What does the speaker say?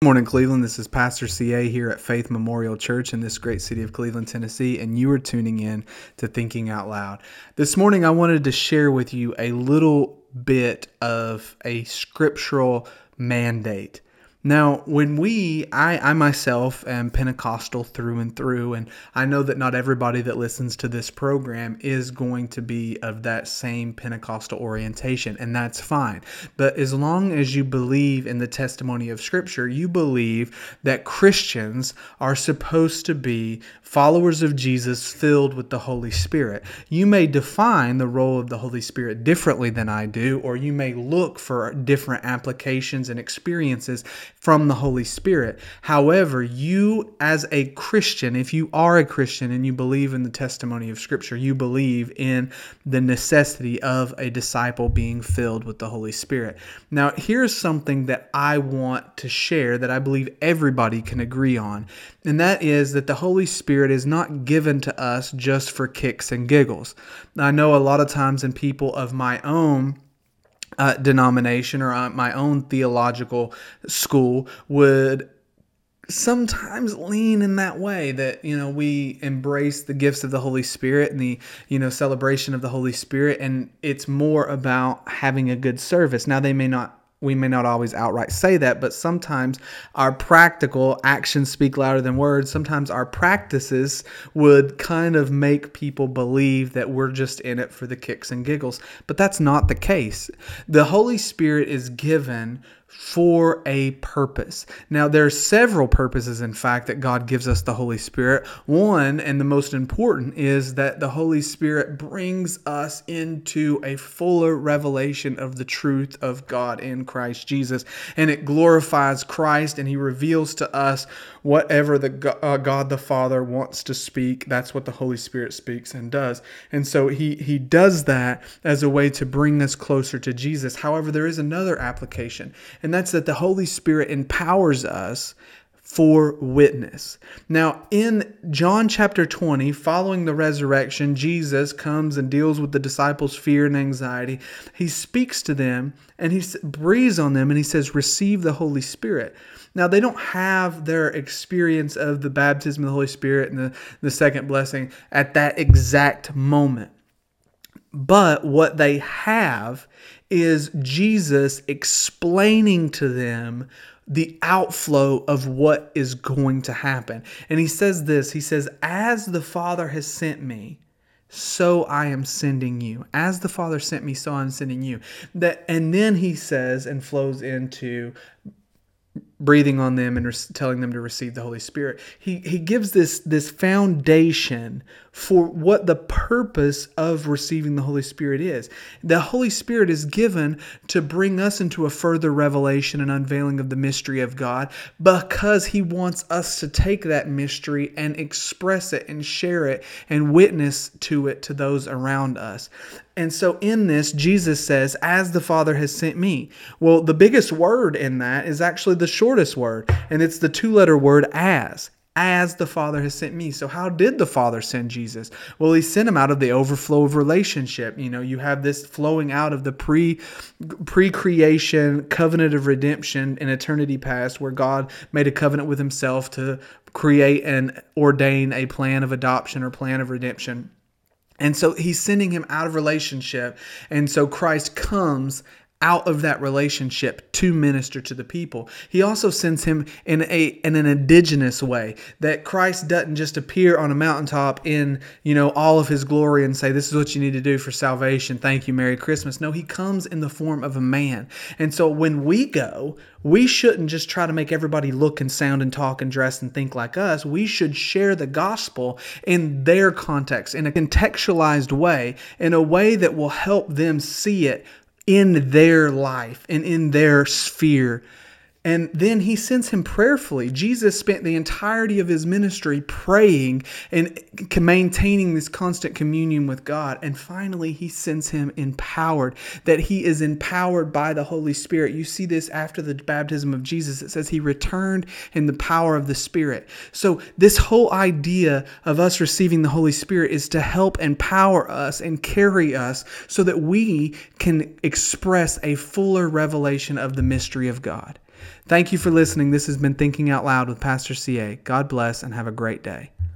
Good morning, Cleveland. This is Pastor CA here at Faith Memorial Church in this great city of Cleveland, Tennessee, and you are tuning in to Thinking Out Loud. This morning, I wanted to share with you a little bit of a scriptural mandate now, when we, I, I myself am Pentecostal through and through, and I know that not everybody that listens to this program is going to be of that same Pentecostal orientation, and that's fine. But as long as you believe in the testimony of Scripture, you believe that Christians are supposed to be followers of Jesus filled with the Holy Spirit. You may define the role of the Holy Spirit differently than I do, or you may look for different applications and experiences from the Holy Spirit. However, you as a Christian, if you are a Christian and you believe in the testimony of Scripture, you believe in the necessity of a disciple being filled with the Holy Spirit. Now, here's something that I want to share that I believe everybody can agree on, and that is that the Holy Spirit is not given to us just for kicks and giggles. I know a lot of times in people of my own uh, denomination or uh, my own theological school would sometimes lean in that way that you know we embrace the gifts of the holy spirit and the you know celebration of the holy spirit and it's more about having a good service. Now they may not we may not always outright say that, but sometimes our practical actions speak louder than words. Sometimes our practices would kind of make people believe that we're just in it for the kicks and giggles. But that's not the case. The Holy Spirit is given for a purpose. Now, there are several purposes, in fact, that God gives us the Holy Spirit. One, and the most important, is that the Holy Spirit brings us into a fuller revelation of the truth of God in Christ Jesus. And it glorifies Christ, and He reveals to us whatever the uh, God the Father wants to speak. That's what the Holy Spirit speaks and does. And so He, he does that as a way to bring us closer to Jesus. However, there is another application and that's that the Holy Spirit empowers us for witness. Now, in John chapter 20, following the resurrection, Jesus comes and deals with the disciples' fear and anxiety. He speaks to them and he breathes on them and he says, Receive the Holy Spirit. Now, they don't have their experience of the baptism of the Holy Spirit and the, the second blessing at that exact moment. But what they have is Jesus explaining to them the outflow of what is going to happen. And he says this He says, As the Father has sent me, so I am sending you. As the Father sent me, so I'm sending you. That and then he says and flows into breathing on them and re- telling them to receive the Holy Spirit. He he gives this this foundation for what the purpose of receiving the Holy Spirit is. The Holy Spirit is given to bring us into a further revelation and unveiling of the mystery of God because he wants us to take that mystery and express it and share it and witness to it to those around us. And so in this, Jesus says, As the Father has sent me. Well, the biggest word in that is actually the shortest word, and it's the two letter word as as the Father has sent me. So, how did the Father send Jesus? Well, He sent him out of the overflow of relationship. You know, you have this flowing out of the pre pre creation covenant of redemption in eternity past, where God made a covenant with Himself to create and ordain a plan of adoption or plan of redemption. And so he's sending him out of relationship. And so Christ comes out of that relationship to minister to the people. He also sends him in a in an indigenous way that Christ doesn't just appear on a mountaintop in, you know, all of his glory and say this is what you need to do for salvation. Thank you, Merry Christmas. No, he comes in the form of a man. And so when we go, we shouldn't just try to make everybody look and sound and talk and dress and think like us. We should share the gospel in their context in a contextualized way, in a way that will help them see it in their life and in their sphere and then he sends him prayerfully. Jesus spent the entirety of his ministry praying and maintaining this constant communion with God. And finally, he sends him empowered, that he is empowered by the Holy Spirit. You see this after the baptism of Jesus. It says he returned in the power of the Spirit. So, this whole idea of us receiving the Holy Spirit is to help empower us and carry us so that we can express a fuller revelation of the mystery of God. Thank you for listening. This has been Thinking Out Loud with Pastor CA. God bless and have a great day.